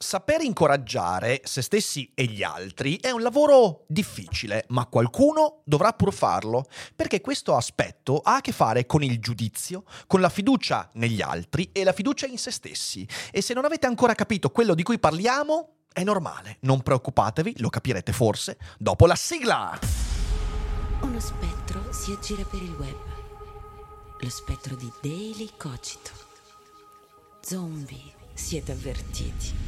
Saper incoraggiare se stessi e gli altri è un lavoro difficile, ma qualcuno dovrà pur farlo, perché questo aspetto ha a che fare con il giudizio, con la fiducia negli altri e la fiducia in se stessi. E se non avete ancora capito quello di cui parliamo, è normale, non preoccupatevi, lo capirete forse dopo la sigla. Uno spettro si aggira per il web. Lo spettro di Daily Cogito. Zombie, siete avvertiti.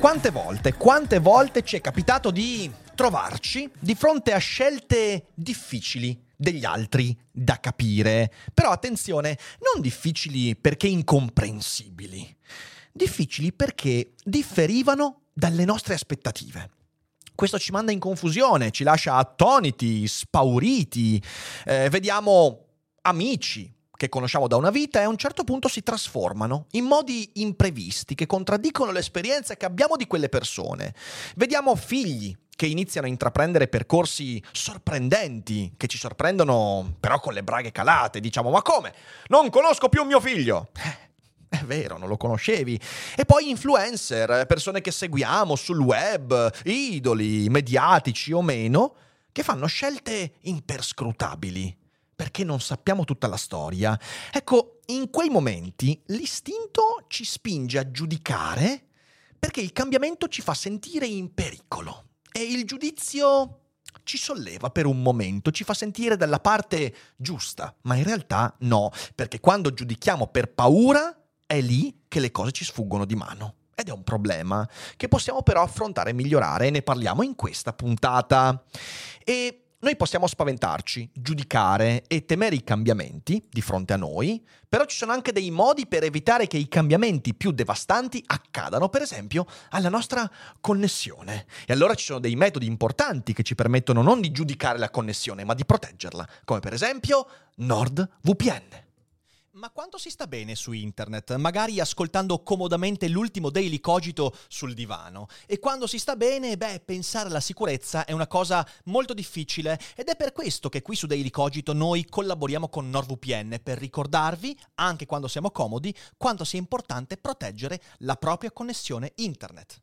Quante volte, quante volte ci è capitato di trovarci di fronte a scelte difficili degli altri da capire? Però attenzione, non difficili perché incomprensibili, difficili perché differivano dalle nostre aspettative. Questo ci manda in confusione, ci lascia attoniti, spauriti, eh, vediamo amici, che conosciamo da una vita e a un certo punto si trasformano in modi imprevisti che contraddicono l'esperienza che abbiamo di quelle persone. Vediamo figli che iniziano a intraprendere percorsi sorprendenti, che ci sorprendono però con le braghe calate. Diciamo, ma come? Non conosco più mio figlio! Eh, è vero, non lo conoscevi. E poi influencer, persone che seguiamo sul web, idoli, mediatici o meno, che fanno scelte imperscrutabili perché non sappiamo tutta la storia. Ecco, in quei momenti l'istinto ci spinge a giudicare perché il cambiamento ci fa sentire in pericolo e il giudizio ci solleva per un momento, ci fa sentire dalla parte giusta, ma in realtà no, perché quando giudichiamo per paura è lì che le cose ci sfuggono di mano. Ed è un problema che possiamo però affrontare e migliorare e ne parliamo in questa puntata. E noi possiamo spaventarci, giudicare e temere i cambiamenti di fronte a noi, però ci sono anche dei modi per evitare che i cambiamenti più devastanti accadano, per esempio, alla nostra connessione. E allora ci sono dei metodi importanti che ci permettono non di giudicare la connessione, ma di proteggerla, come per esempio NordVPN. Ma quanto si sta bene su internet? Magari ascoltando comodamente l'ultimo Daily Cogito sul divano. E quando si sta bene, beh, pensare alla sicurezza è una cosa molto difficile ed è per questo che qui su Daily Cogito noi collaboriamo con NordVPN per ricordarvi, anche quando siamo comodi, quanto sia importante proteggere la propria connessione internet.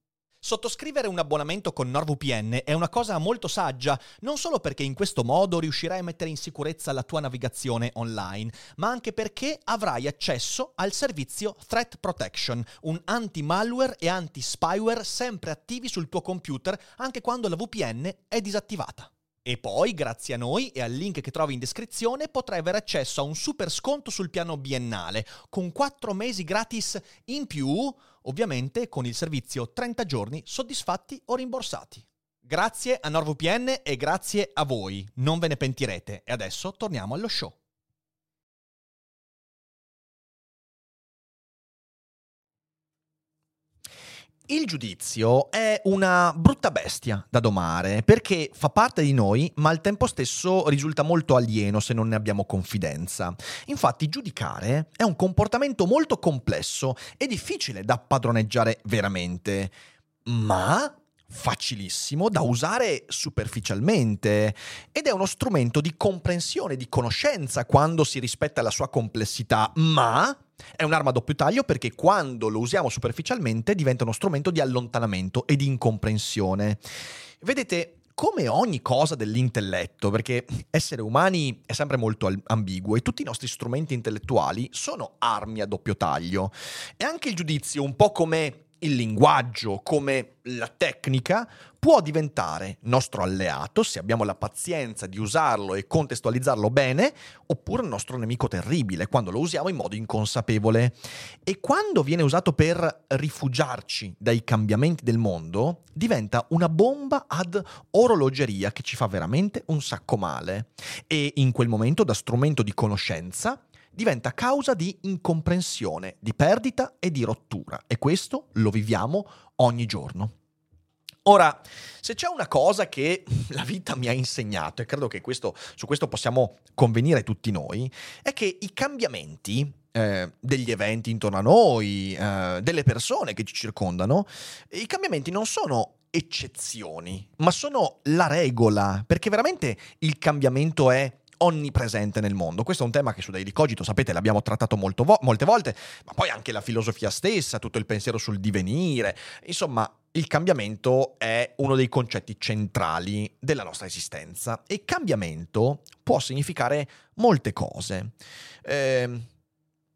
Sottoscrivere un abbonamento con NordVPN è una cosa molto saggia, non solo perché in questo modo riuscirai a mettere in sicurezza la tua navigazione online, ma anche perché avrai accesso al servizio Threat Protection, un anti-malware e anti-spyware sempre attivi sul tuo computer anche quando la VPN è disattivata. E poi, grazie a noi e al link che trovi in descrizione, potrai avere accesso a un super sconto sul piano biennale, con 4 mesi gratis in più ovviamente con il servizio 30 giorni soddisfatti o rimborsati. Grazie a NordVPN e grazie a voi, non ve ne pentirete. E adesso torniamo allo show. Il giudizio è una brutta bestia da domare perché fa parte di noi, ma al tempo stesso risulta molto alieno se non ne abbiamo confidenza. Infatti, giudicare è un comportamento molto complesso e difficile da padroneggiare veramente, ma facilissimo da usare superficialmente ed è uno strumento di comprensione, di conoscenza quando si rispetta la sua complessità, ma è un'arma a doppio taglio perché quando lo usiamo superficialmente diventa uno strumento di allontanamento e di incomprensione. Vedete, come ogni cosa dell'intelletto, perché essere umani è sempre molto ambiguo e tutti i nostri strumenti intellettuali sono armi a doppio taglio. E anche il giudizio, un po' come il linguaggio, come la tecnica, può diventare nostro alleato se abbiamo la pazienza di usarlo e contestualizzarlo bene, oppure nostro nemico terribile quando lo usiamo in modo inconsapevole. E quando viene usato per rifugiarci dai cambiamenti del mondo, diventa una bomba ad orologeria che ci fa veramente un sacco male. E in quel momento, da strumento di conoscenza, diventa causa di incomprensione, di perdita e di rottura. E questo lo viviamo ogni giorno. Ora, se c'è una cosa che la vita mi ha insegnato, e credo che questo, su questo possiamo convenire tutti noi, è che i cambiamenti eh, degli eventi intorno a noi, eh, delle persone che ci circondano, i cambiamenti non sono eccezioni, ma sono la regola, perché veramente il cambiamento è onnipresente nel mondo. Questo è un tema che su Daily Cogito, sapete, l'abbiamo trattato vo- molte volte, ma poi anche la filosofia stessa, tutto il pensiero sul divenire. Insomma, il cambiamento è uno dei concetti centrali della nostra esistenza e cambiamento può significare molte cose. Eh,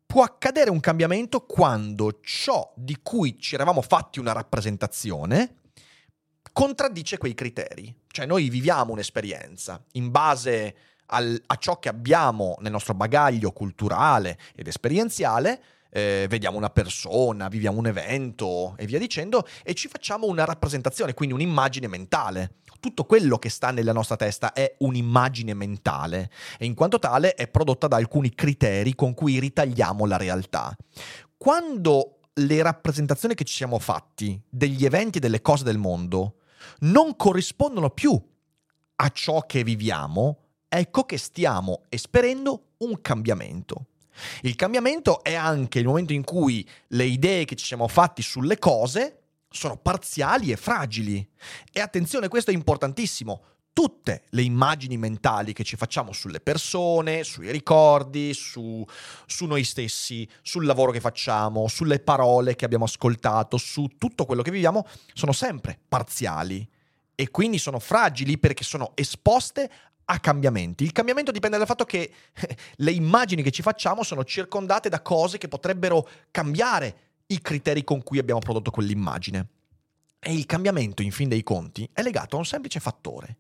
può accadere un cambiamento quando ciò di cui ci eravamo fatti una rappresentazione contraddice quei criteri. Cioè noi viviamo un'esperienza in base al, a ciò che abbiamo nel nostro bagaglio culturale ed esperienziale, eh, vediamo una persona, viviamo un evento e via dicendo, e ci facciamo una rappresentazione, quindi un'immagine mentale. Tutto quello che sta nella nostra testa è un'immagine mentale e in quanto tale è prodotta da alcuni criteri con cui ritagliamo la realtà. Quando le rappresentazioni che ci siamo fatti degli eventi e delle cose del mondo non corrispondono più a ciò che viviamo, ecco che stiamo esperendo un cambiamento. Il cambiamento è anche il momento in cui le idee che ci siamo fatti sulle cose sono parziali e fragili. E attenzione, questo è importantissimo. Tutte le immagini mentali che ci facciamo sulle persone, sui ricordi, su, su noi stessi, sul lavoro che facciamo, sulle parole che abbiamo ascoltato, su tutto quello che viviamo, sono sempre parziali e quindi sono fragili perché sono esposte a cambiamenti. Il cambiamento dipende dal fatto che le immagini che ci facciamo sono circondate da cose che potrebbero cambiare i criteri con cui abbiamo prodotto quell'immagine. E il cambiamento, in fin dei conti, è legato a un semplice fattore.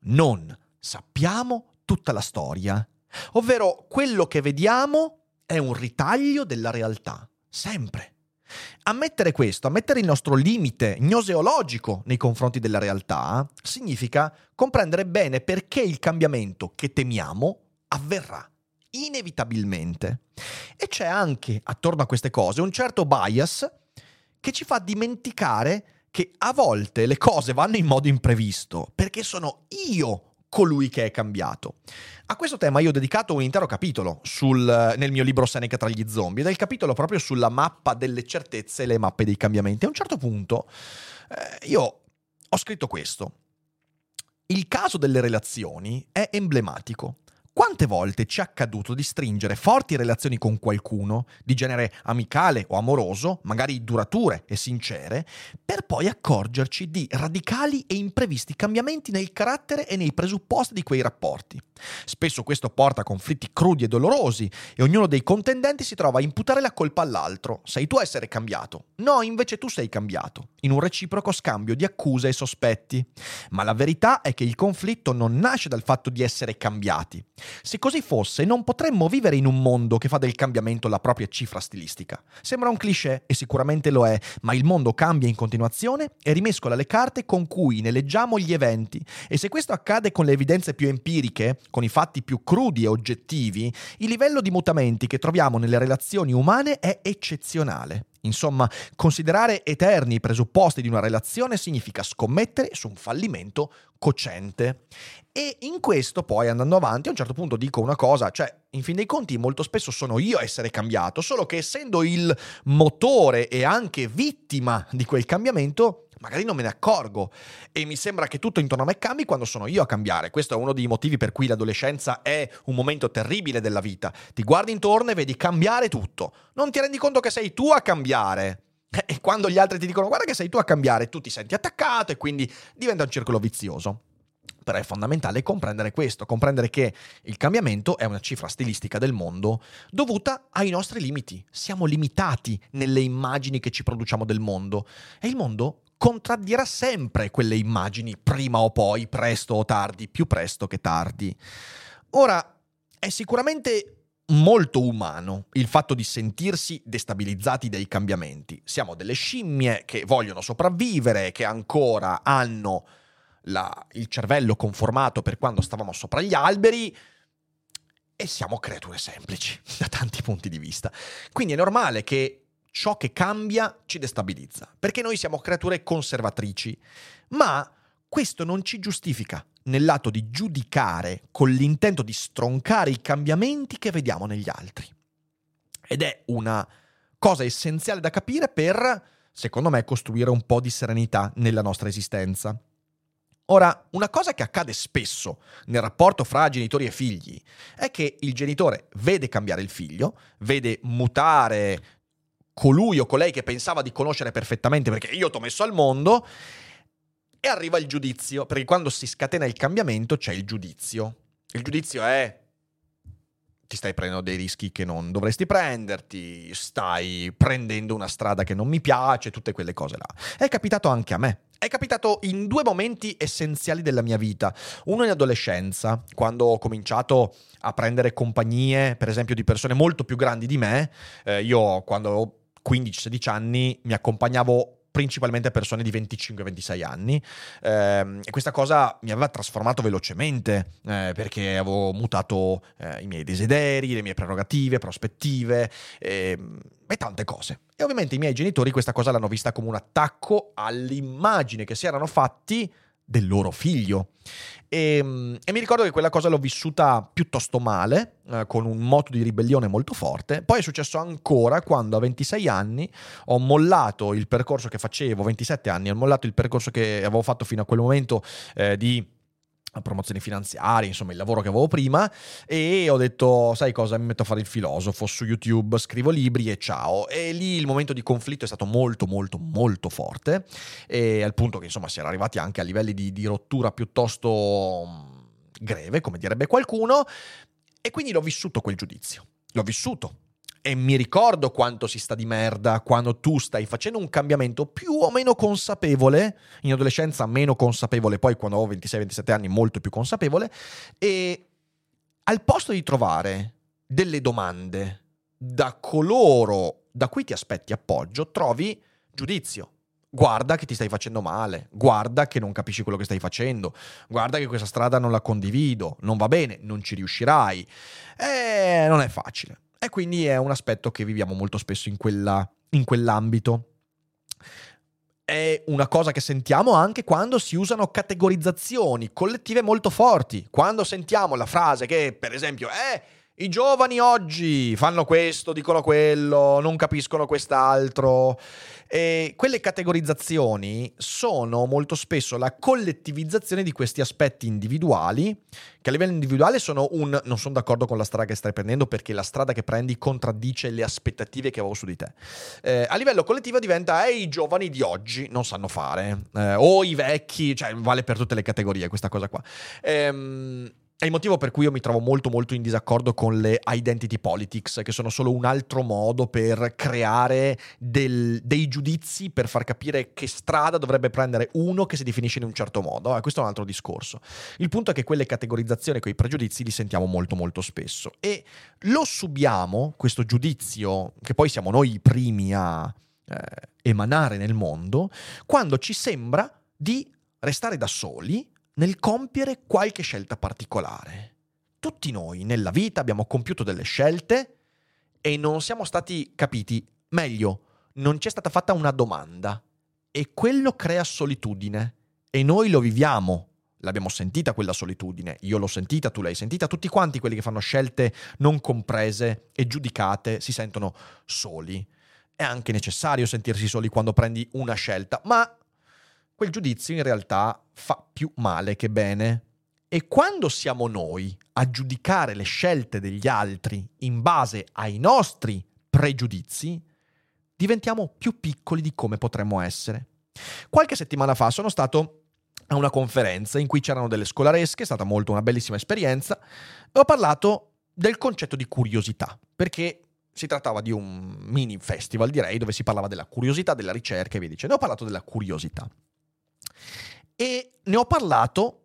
Non sappiamo tutta la storia. Ovvero, quello che vediamo è un ritaglio della realtà. Sempre. Ammettere questo, ammettere il nostro limite gnoseologico nei confronti della realtà, significa comprendere bene perché il cambiamento che temiamo avverrà inevitabilmente. E c'è anche attorno a queste cose un certo bias che ci fa dimenticare che a volte le cose vanno in modo imprevisto, perché sono io colui che è cambiato. A questo tema io ho dedicato un intero capitolo sul, nel mio libro Seneca tra gli zombie, ed è il capitolo proprio sulla mappa delle certezze e le mappe dei cambiamenti. A un certo punto eh, io ho scritto questo. Il caso delle relazioni è emblematico. Quante volte ci è accaduto di stringere forti relazioni con qualcuno, di genere amicale o amoroso, magari durature e sincere, per poi accorgerci di radicali e imprevisti cambiamenti nel carattere e nei presupposti di quei rapporti? Spesso questo porta a conflitti crudi e dolorosi e ognuno dei contendenti si trova a imputare la colpa all'altro. Sei tu a essere cambiato. No, invece tu sei cambiato, in un reciproco scambio di accuse e sospetti. Ma la verità è che il conflitto non nasce dal fatto di essere cambiati se così fosse, non potremmo vivere in un mondo che fa del cambiamento la propria cifra stilistica. Sembra un cliché, e sicuramente lo è, ma il mondo cambia in continuazione e rimescola le carte con cui ne leggiamo gli eventi. E se questo accade con le evidenze più empiriche, con i fatti più crudi e oggettivi, il livello di mutamenti che troviamo nelle relazioni umane è eccezionale. Insomma, considerare eterni i presupposti di una relazione significa scommettere su un fallimento cocente. E in questo poi andando avanti a un certo punto dico una cosa, cioè in fin dei conti molto spesso sono io a essere cambiato, solo che essendo il motore e anche vittima di quel cambiamento, magari non me ne accorgo e mi sembra che tutto intorno a me cambi quando sono io a cambiare. Questo è uno dei motivi per cui l'adolescenza è un momento terribile della vita. Ti guardi intorno e vedi cambiare tutto. Non ti rendi conto che sei tu a cambiare. E quando gli altri ti dicono guarda che sei tu a cambiare, tu ti senti attaccato e quindi diventa un circolo vizioso. Però è fondamentale comprendere questo, comprendere che il cambiamento è una cifra stilistica del mondo dovuta ai nostri limiti. Siamo limitati nelle immagini che ci produciamo del mondo e il mondo contraddirà sempre quelle immagini prima o poi, presto o tardi, più presto che tardi. Ora, è sicuramente molto umano il fatto di sentirsi destabilizzati dai cambiamenti. Siamo delle scimmie che vogliono sopravvivere, che ancora hanno la, il cervello conformato per quando stavamo sopra gli alberi e siamo creature semplici da tanti punti di vista. Quindi è normale che ciò che cambia ci destabilizza, perché noi siamo creature conservatrici, ma questo non ci giustifica nell'atto di giudicare con l'intento di stroncare i cambiamenti che vediamo negli altri. Ed è una cosa essenziale da capire per, secondo me, costruire un po' di serenità nella nostra esistenza. Ora, una cosa che accade spesso nel rapporto fra genitori e figli è che il genitore vede cambiare il figlio, vede mutare colui o colei che pensava di conoscere perfettamente perché io ti ho messo al mondo e arriva il giudizio, perché quando si scatena il cambiamento c'è il giudizio. Il giudizio è ti stai prendendo dei rischi che non dovresti prenderti, stai prendendo una strada che non mi piace, tutte quelle cose là. È capitato anche a me. È capitato in due momenti essenziali della mia vita. Uno in adolescenza, quando ho cominciato a prendere compagnie, per esempio, di persone molto più grandi di me. Eh, io quando ho 15-16 anni mi accompagnavo principalmente persone di 25-26 anni eh, e questa cosa mi aveva trasformato velocemente eh, perché avevo mutato eh, i miei desideri, le mie prerogative, prospettive ehm, e tante cose. E ovviamente i miei genitori questa cosa l'hanno vista come un attacco all'immagine che si erano fatti del loro figlio. E, ehm, e, mi ricordo che quella cosa l'ho vissuta piuttosto male, eh, con un moto di ribellione molto forte. Poi è successo ancora quando a 26 anni ho mollato il percorso che facevo, 27 anni, ho mollato il percorso che avevo fatto fino a quel momento eh, di promozioni finanziarie, insomma il lavoro che avevo prima e ho detto sai cosa? Mi metto a fare il filosofo su YouTube, scrivo libri e ciao. E lì il momento di conflitto è stato molto molto molto forte e al punto che insomma si era arrivati anche a livelli di, di rottura piuttosto mm, greve come direbbe qualcuno e quindi l'ho vissuto quel giudizio, l'ho vissuto e mi ricordo quanto si sta di merda quando tu stai facendo un cambiamento più o meno consapevole, in adolescenza meno consapevole, poi quando ho 26-27 anni molto più consapevole, e al posto di trovare delle domande da coloro da cui ti aspetti appoggio, trovi giudizio. Guarda che ti stai facendo male, guarda che non capisci quello che stai facendo, guarda che questa strada non la condivido, non va bene, non ci riuscirai. E non è facile. E quindi è un aspetto che viviamo molto spesso in, quella, in quell'ambito. È una cosa che sentiamo anche quando si usano categorizzazioni collettive molto forti. Quando sentiamo la frase che, per esempio, è i giovani oggi fanno questo, dicono quello, non capiscono quest'altro. E quelle categorizzazioni sono molto spesso la collettivizzazione di questi aspetti individuali, che a livello individuale sono un non sono d'accordo con la strada che stai prendendo perché la strada che prendi contraddice le aspettative che avevo su di te. Eh, a livello collettivo diventa eh, i giovani di oggi non sanno fare, eh, o i vecchi, cioè vale per tutte le categorie questa cosa qua. Ehm è il motivo per cui io mi trovo molto molto in disaccordo con le identity politics, che sono solo un altro modo per creare del, dei giudizi per far capire che strada dovrebbe prendere uno che si definisce in un certo modo. Eh, questo è un altro discorso. Il punto è che quelle categorizzazioni, quei pregiudizi li sentiamo molto molto spesso e lo subiamo, questo giudizio, che poi siamo noi i primi a eh, emanare nel mondo, quando ci sembra di restare da soli nel compiere qualche scelta particolare. Tutti noi nella vita abbiamo compiuto delle scelte e non siamo stati capiti, meglio, non ci è stata fatta una domanda e quello crea solitudine e noi lo viviamo. L'abbiamo sentita quella solitudine, io l'ho sentita, tu l'hai sentita, tutti quanti quelli che fanno scelte non comprese e giudicate si sentono soli. È anche necessario sentirsi soli quando prendi una scelta, ma quel giudizio in realtà fa più male che bene. E quando siamo noi a giudicare le scelte degli altri in base ai nostri pregiudizi, diventiamo più piccoli di come potremmo essere. Qualche settimana fa sono stato a una conferenza in cui c'erano delle scolaresche, è stata molto una bellissima esperienza, e ho parlato del concetto di curiosità, perché si trattava di un mini festival, direi, dove si parlava della curiosità, della ricerca e via dicendo. Ho parlato della curiosità. E ne ho parlato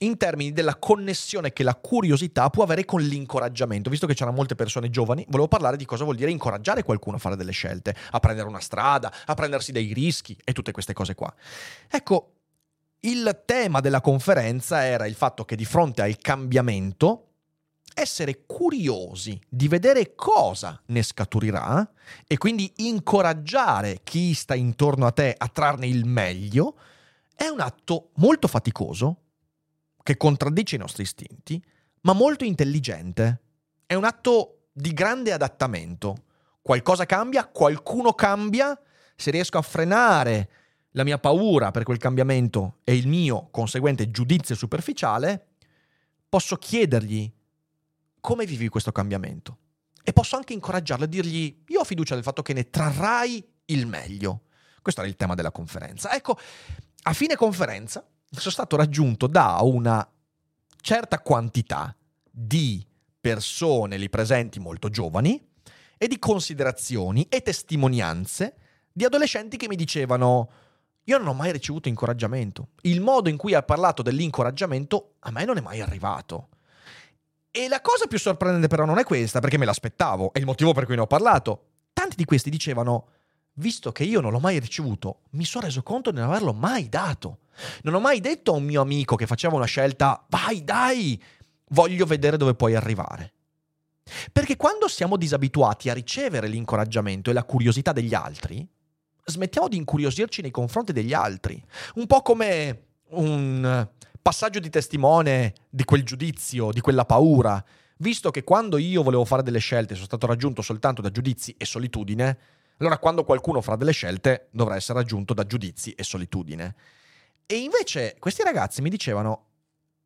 in termini della connessione che la curiosità può avere con l'incoraggiamento. Visto che c'erano molte persone giovani, volevo parlare di cosa vuol dire incoraggiare qualcuno a fare delle scelte, a prendere una strada, a prendersi dei rischi e tutte queste cose qua. Ecco, il tema della conferenza era il fatto che di fronte al cambiamento essere curiosi di vedere cosa ne scaturirà e quindi incoraggiare chi sta intorno a te a trarne il meglio è un atto molto faticoso che contraddice i nostri istinti, ma molto intelligente. È un atto di grande adattamento. Qualcosa cambia, qualcuno cambia, se riesco a frenare la mia paura per quel cambiamento e il mio conseguente giudizio superficiale, posso chiedergli come vivi questo cambiamento. E posso anche incoraggiarlo e dirgli, io ho fiducia nel fatto che ne trarrai il meglio. Questo era il tema della conferenza. Ecco, a fine conferenza sono stato raggiunto da una certa quantità di persone lì presenti molto giovani e di considerazioni e testimonianze di adolescenti che mi dicevano io non ho mai ricevuto incoraggiamento. Il modo in cui ha parlato dell'incoraggiamento a me non è mai arrivato. E la cosa più sorprendente però non è questa, perché me l'aspettavo, è il motivo per cui ne ho parlato. Tanti di questi dicevano visto che io non l'ho mai ricevuto, mi sono reso conto di non averlo mai dato. Non ho mai detto a un mio amico che faceva una scelta, vai dai, voglio vedere dove puoi arrivare. Perché quando siamo disabituati a ricevere l'incoraggiamento e la curiosità degli altri, smettiamo di incuriosirci nei confronti degli altri. Un po' come un passaggio di testimone di quel giudizio, di quella paura. Visto che quando io volevo fare delle scelte sono stato raggiunto soltanto da giudizi e solitudine, allora quando qualcuno farà delle scelte dovrà essere raggiunto da giudizi e solitudine. E invece questi ragazzi mi dicevano,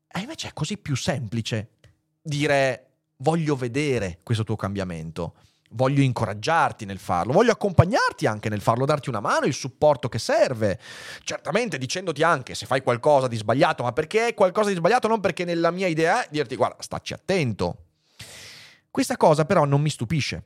e invece è così più semplice dire voglio vedere questo tuo cambiamento, voglio incoraggiarti nel farlo, voglio accompagnarti anche nel farlo, darti una mano, il supporto che serve. Certamente dicendoti anche se fai qualcosa di sbagliato, ma perché è qualcosa di sbagliato, non perché nella mia idea è dirti guarda, stacci attento. Questa cosa però non mi stupisce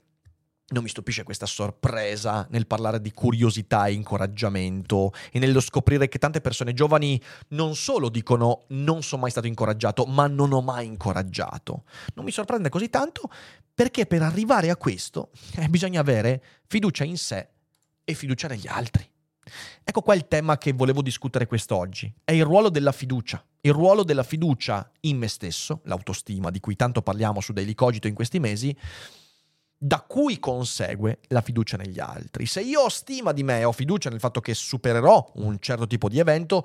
non mi stupisce questa sorpresa nel parlare di curiosità e incoraggiamento e nello scoprire che tante persone giovani non solo dicono non sono mai stato incoraggiato, ma non ho mai incoraggiato. Non mi sorprende così tanto perché per arrivare a questo eh, bisogna avere fiducia in sé e fiducia negli altri. Ecco qua il tema che volevo discutere quest'oggi. È il ruolo della fiducia. Il ruolo della fiducia in me stesso, l'autostima di cui tanto parliamo su Daily Cogito in questi mesi, da cui consegue la fiducia negli altri. Se io ho stima di me ho fiducia nel fatto che supererò un certo tipo di evento,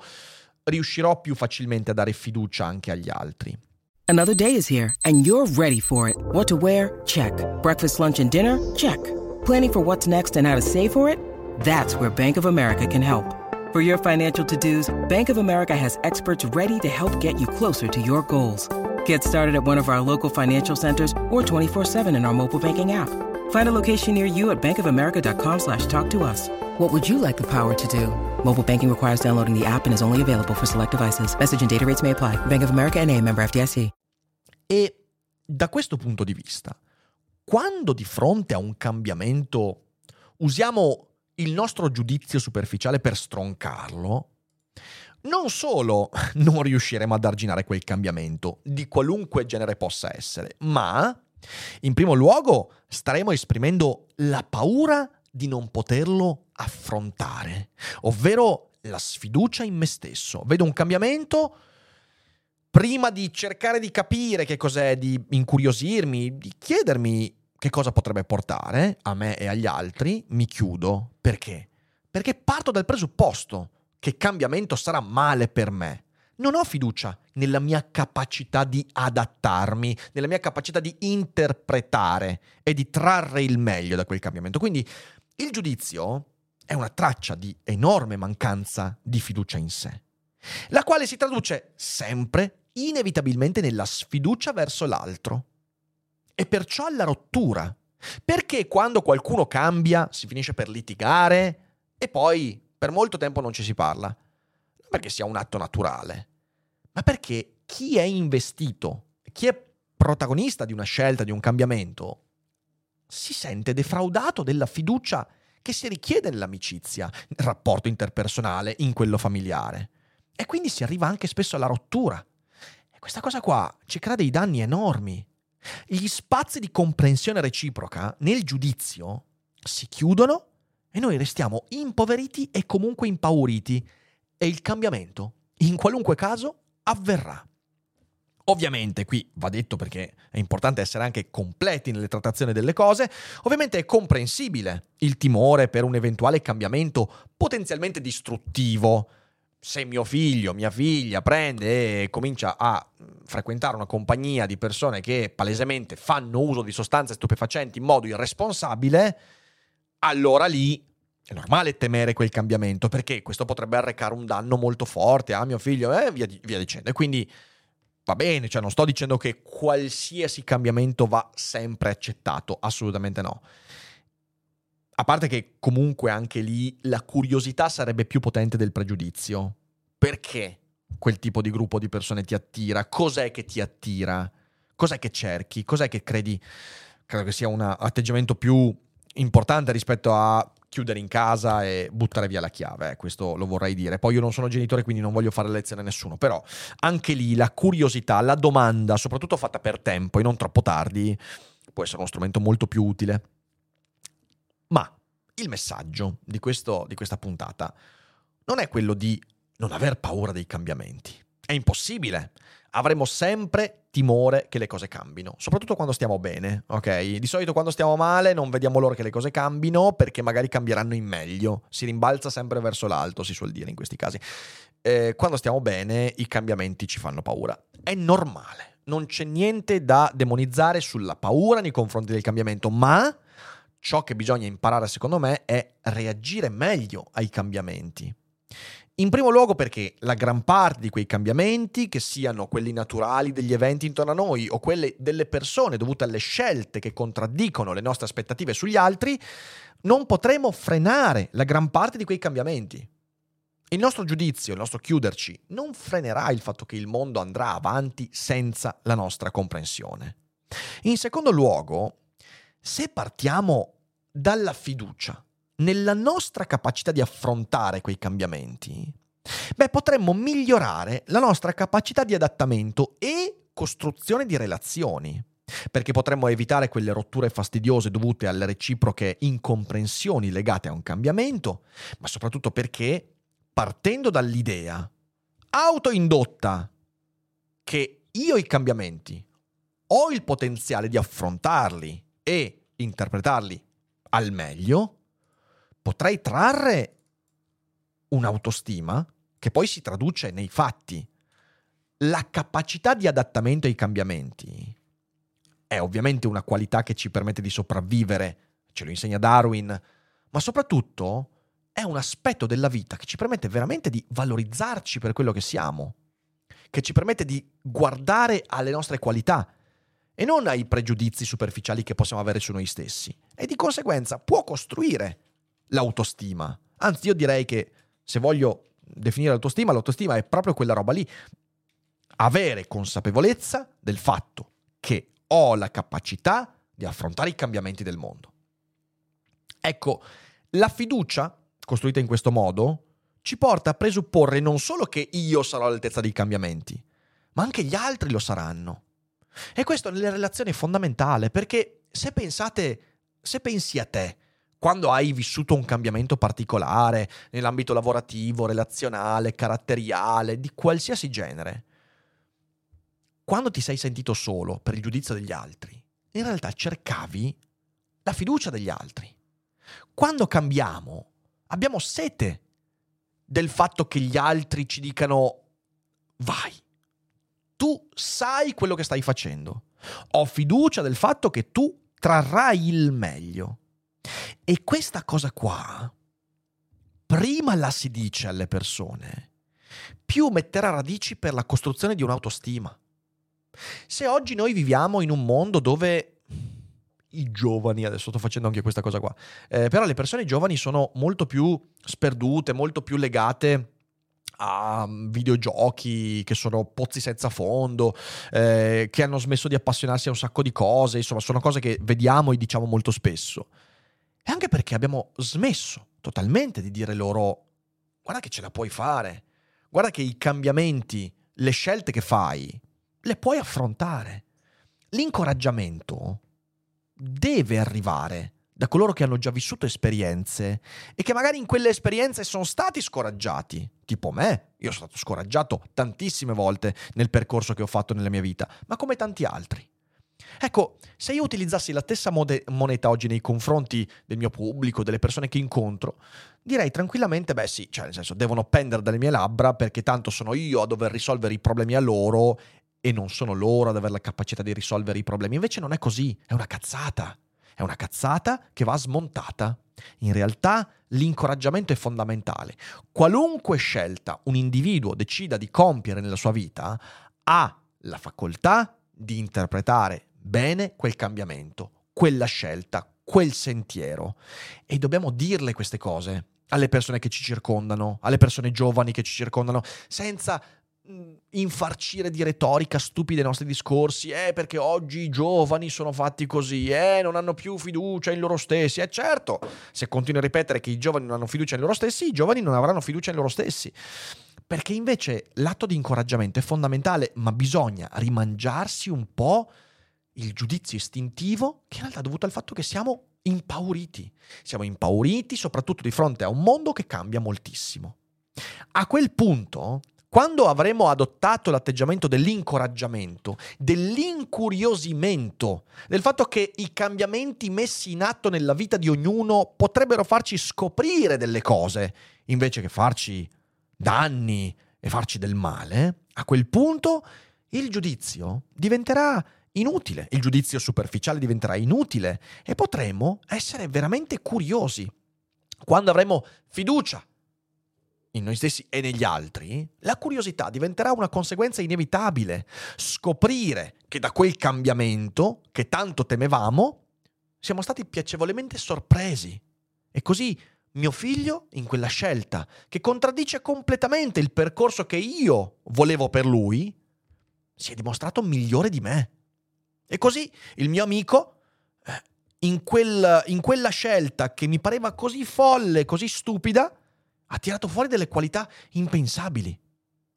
riuscirò più facilmente a dare fiducia anche agli altri. Another day is here and you're ready for it. What to wear? Check. Breakfast, lunch and dinner? Check. Planning for what's next and how to save for it? That's where Bank of America can help. For your financial to-dos, Bank of America has experts ready to help get you closer to your goals. Get started at one of our local financial centers or 24-7 in our mobile banking app. Find a location near you at bankofamerica.com slash talk to us. What would you like the power to do? Mobile banking requires downloading the app and is only available for select devices. Message and data rates may apply. Bank of America NA, member FDIC. E da questo punto di vista, quando di fronte a un cambiamento usiamo il nostro giudizio superficiale per stroncarlo, non solo non riusciremo ad arginare quel cambiamento, di qualunque genere possa essere, ma in primo luogo staremo esprimendo la paura di non poterlo affrontare, ovvero la sfiducia in me stesso. Vedo un cambiamento, prima di cercare di capire che cos'è, di incuriosirmi, di chiedermi che cosa potrebbe portare a me e agli altri, mi chiudo. Perché? Perché parto dal presupposto che cambiamento sarà male per me. Non ho fiducia nella mia capacità di adattarmi, nella mia capacità di interpretare e di trarre il meglio da quel cambiamento. Quindi il giudizio è una traccia di enorme mancanza di fiducia in sé, la quale si traduce sempre, inevitabilmente, nella sfiducia verso l'altro e perciò alla rottura. Perché quando qualcuno cambia si finisce per litigare e poi per molto tempo non ci si parla. perché sia un atto naturale, ma perché chi è investito, chi è protagonista di una scelta, di un cambiamento, si sente defraudato della fiducia che si richiede nell'amicizia, nel rapporto interpersonale, in quello familiare. E quindi si arriva anche spesso alla rottura. E questa cosa qua ci crea dei danni enormi. Gli spazi di comprensione reciproca nel giudizio si chiudono e noi restiamo impoveriti e comunque impauriti. E il cambiamento, in qualunque caso, avverrà. Ovviamente, qui va detto perché è importante essere anche completi nelle trattazioni delle cose, ovviamente è comprensibile il timore per un eventuale cambiamento potenzialmente distruttivo. Se mio figlio, mia figlia prende e comincia a frequentare una compagnia di persone che palesemente fanno uso di sostanze stupefacenti in modo irresponsabile, allora lì è normale temere quel cambiamento perché questo potrebbe arrecare un danno molto forte a mio figlio e via, via dicendo. E quindi va bene, cioè non sto dicendo che qualsiasi cambiamento va sempre accettato, assolutamente no. A parte che comunque anche lì la curiosità sarebbe più potente del pregiudizio. Perché quel tipo di gruppo di persone ti attira? Cos'è che ti attira? Cos'è che cerchi? Cos'è che credi? Credo che sia un atteggiamento più importante rispetto a chiudere in casa e buttare via la chiave, eh, questo lo vorrei dire. Poi io non sono genitore, quindi non voglio fare lezione a nessuno, però anche lì la curiosità, la domanda, soprattutto fatta per tempo e non troppo tardi, può essere uno strumento molto più utile. Ma il messaggio di, questo, di questa puntata non è quello di non aver paura dei cambiamenti. È impossibile avremo sempre timore che le cose cambino, soprattutto quando stiamo bene, ok? Di solito quando stiamo male non vediamo l'ora che le cose cambino perché magari cambieranno in meglio, si rimbalza sempre verso l'alto, si suol dire in questi casi. Eh, quando stiamo bene i cambiamenti ci fanno paura. È normale, non c'è niente da demonizzare sulla paura nei confronti del cambiamento, ma ciò che bisogna imparare secondo me è reagire meglio ai cambiamenti. In primo luogo perché la gran parte di quei cambiamenti, che siano quelli naturali degli eventi intorno a noi o quelli delle persone dovute alle scelte che contraddicono le nostre aspettative sugli altri, non potremo frenare la gran parte di quei cambiamenti. Il nostro giudizio, il nostro chiuderci, non frenerà il fatto che il mondo andrà avanti senza la nostra comprensione. In secondo luogo, se partiamo dalla fiducia, nella nostra capacità di affrontare quei cambiamenti, beh, potremmo migliorare la nostra capacità di adattamento e costruzione di relazioni. Perché potremmo evitare quelle rotture fastidiose dovute alle reciproche incomprensioni legate a un cambiamento, ma soprattutto perché, partendo dall'idea autoindotta che io i cambiamenti ho il potenziale di affrontarli e interpretarli al meglio, potrei trarre un'autostima che poi si traduce nei fatti. La capacità di adattamento ai cambiamenti è ovviamente una qualità che ci permette di sopravvivere, ce lo insegna Darwin, ma soprattutto è un aspetto della vita che ci permette veramente di valorizzarci per quello che siamo, che ci permette di guardare alle nostre qualità e non ai pregiudizi superficiali che possiamo avere su noi stessi e di conseguenza può costruire l'autostima. Anzi, io direi che se voglio definire l'autostima, l'autostima è proprio quella roba lì. Avere consapevolezza del fatto che ho la capacità di affrontare i cambiamenti del mondo. Ecco, la fiducia, costruita in questo modo, ci porta a presupporre non solo che io sarò all'altezza dei cambiamenti, ma anche gli altri lo saranno. E questo nelle relazioni è fondamentale, perché se pensate, se pensi a te, quando hai vissuto un cambiamento particolare nell'ambito lavorativo, relazionale, caratteriale, di qualsiasi genere, quando ti sei sentito solo per il giudizio degli altri, in realtà cercavi la fiducia degli altri. Quando cambiamo, abbiamo sete del fatto che gli altri ci dicano vai, tu sai quello che stai facendo. Ho fiducia del fatto che tu trarrai il meglio. E questa cosa qua, prima la si dice alle persone, più metterà radici per la costruzione di un'autostima. Se oggi noi viviamo in un mondo dove i giovani, adesso sto facendo anche questa cosa qua, eh, però le persone giovani sono molto più sperdute, molto più legate a videogiochi che sono pozzi senza fondo, eh, che hanno smesso di appassionarsi a un sacco di cose, insomma sono cose che vediamo e diciamo molto spesso. E anche perché abbiamo smesso totalmente di dire loro guarda che ce la puoi fare, guarda che i cambiamenti, le scelte che fai, le puoi affrontare. L'incoraggiamento deve arrivare da coloro che hanno già vissuto esperienze e che magari in quelle esperienze sono stati scoraggiati, tipo me. Io sono stato scoraggiato tantissime volte nel percorso che ho fatto nella mia vita, ma come tanti altri. Ecco, se io utilizzassi la stessa mode- moneta oggi nei confronti del mio pubblico, delle persone che incontro, direi tranquillamente, beh sì, cioè nel senso, devono pendere dalle mie labbra perché tanto sono io a dover risolvere i problemi a loro e non sono loro ad avere la capacità di risolvere i problemi. Invece non è così, è una cazzata. È una cazzata che va smontata. In realtà l'incoraggiamento è fondamentale. Qualunque scelta un individuo decida di compiere nella sua vita ha la facoltà di interpretare bene quel cambiamento, quella scelta, quel sentiero. E dobbiamo dirle queste cose alle persone che ci circondano, alle persone giovani che ci circondano, senza infarcire di retorica stupida i nostri discorsi, eh perché oggi i giovani sono fatti così, eh non hanno più fiducia in loro stessi, eh certo, se continui a ripetere che i giovani non hanno fiducia in loro stessi, i giovani non avranno fiducia in loro stessi. Perché invece l'atto di incoraggiamento è fondamentale, ma bisogna rimangiarsi un po' il giudizio istintivo che in realtà è dovuto al fatto che siamo impauriti. Siamo impauriti soprattutto di fronte a un mondo che cambia moltissimo. A quel punto quando avremo adottato l'atteggiamento dell'incoraggiamento, dell'incuriosimento, del fatto che i cambiamenti messi in atto nella vita di ognuno potrebbero farci scoprire delle cose, invece che farci danni e farci del male, a quel punto il giudizio diventerà inutile, il giudizio superficiale diventerà inutile e potremo essere veramente curiosi. Quando avremo fiducia in noi stessi e negli altri, la curiosità diventerà una conseguenza inevitabile. Scoprire che da quel cambiamento che tanto temevamo siamo stati piacevolmente sorpresi. E così mio figlio, in quella scelta che contraddice completamente il percorso che io volevo per lui, si è dimostrato migliore di me. E così il mio amico, eh, in, quel, in quella scelta che mi pareva così folle, così stupida, ha tirato fuori delle qualità impensabili.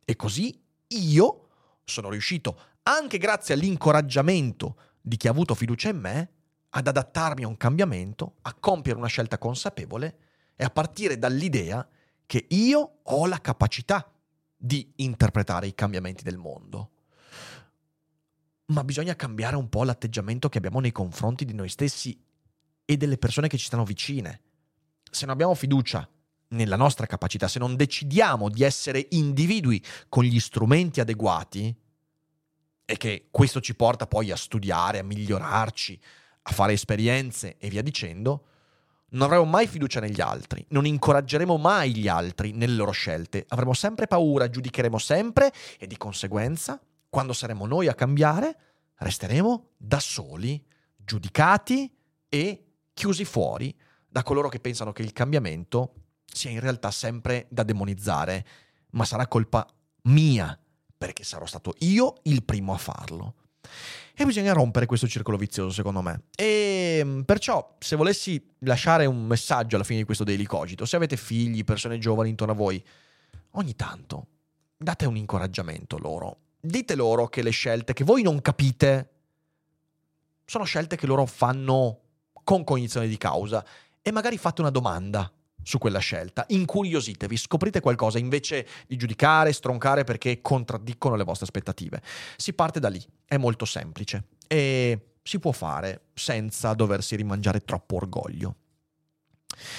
E così io sono riuscito, anche grazie all'incoraggiamento di chi ha avuto fiducia in me, ad adattarmi a un cambiamento, a compiere una scelta consapevole e a partire dall'idea che io ho la capacità di interpretare i cambiamenti del mondo. Ma bisogna cambiare un po' l'atteggiamento che abbiamo nei confronti di noi stessi e delle persone che ci stanno vicine. Se non abbiamo fiducia nella nostra capacità, se non decidiamo di essere individui con gli strumenti adeguati, e che questo ci porta poi a studiare, a migliorarci, a fare esperienze e via dicendo, non avremo mai fiducia negli altri, non incoraggeremo mai gli altri nelle loro scelte, avremo sempre paura, giudicheremo sempre e di conseguenza, quando saremo noi a cambiare, resteremo da soli, giudicati e chiusi fuori da coloro che pensano che il cambiamento sia in realtà sempre da demonizzare, ma sarà colpa mia, perché sarò stato io il primo a farlo. E bisogna rompere questo circolo vizioso, secondo me. E mm, perciò, se volessi lasciare un messaggio alla fine di questo Daily Cogito, se avete figli, persone giovani intorno a voi, ogni tanto date un incoraggiamento loro. Dite loro che le scelte che voi non capite sono scelte che loro fanno con cognizione di causa e magari fate una domanda su quella scelta. Incuriositevi, scoprite qualcosa invece di giudicare, stroncare perché contraddicono le vostre aspettative. Si parte da lì, è molto semplice e si può fare senza doversi rimangiare troppo orgoglio.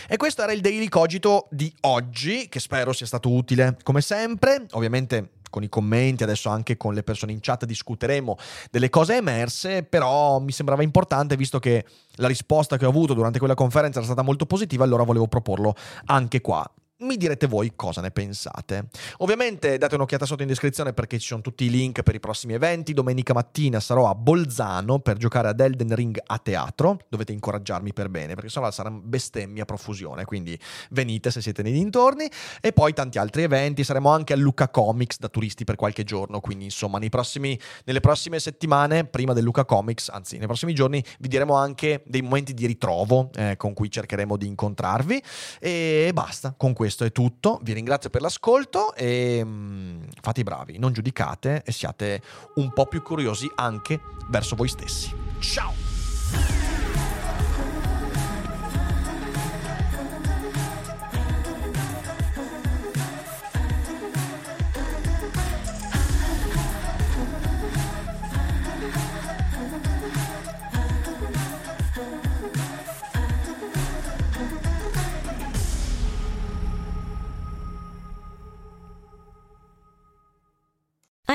E questo era il Daily Cogito di oggi, che spero sia stato utile come sempre. Ovviamente con i commenti, adesso anche con le persone in chat discuteremo delle cose emerse, però mi sembrava importante, visto che la risposta che ho avuto durante quella conferenza era stata molto positiva, allora volevo proporlo anche qua. Mi direte voi cosa ne pensate. Ovviamente date un'occhiata sotto in descrizione perché ci sono tutti i link per i prossimi eventi. Domenica mattina sarò a Bolzano per giocare ad Elden Ring a teatro. Dovete incoraggiarmi per bene perché sennò sarà bestemmia a profusione. Quindi venite se siete nei dintorni. E poi tanti altri eventi. Saremo anche a Luca Comics da turisti per qualche giorno. Quindi insomma prossimi, nelle prossime settimane, prima del Luca Comics, anzi nei prossimi giorni, vi diremo anche dei momenti di ritrovo eh, con cui cercheremo di incontrarvi. E basta, con questo è tutto. Vi ringrazio per l'ascolto e mh, mm, fate i bravi, non giudicate e siate un po' più curiosi anche verso voi stessi. Ciao!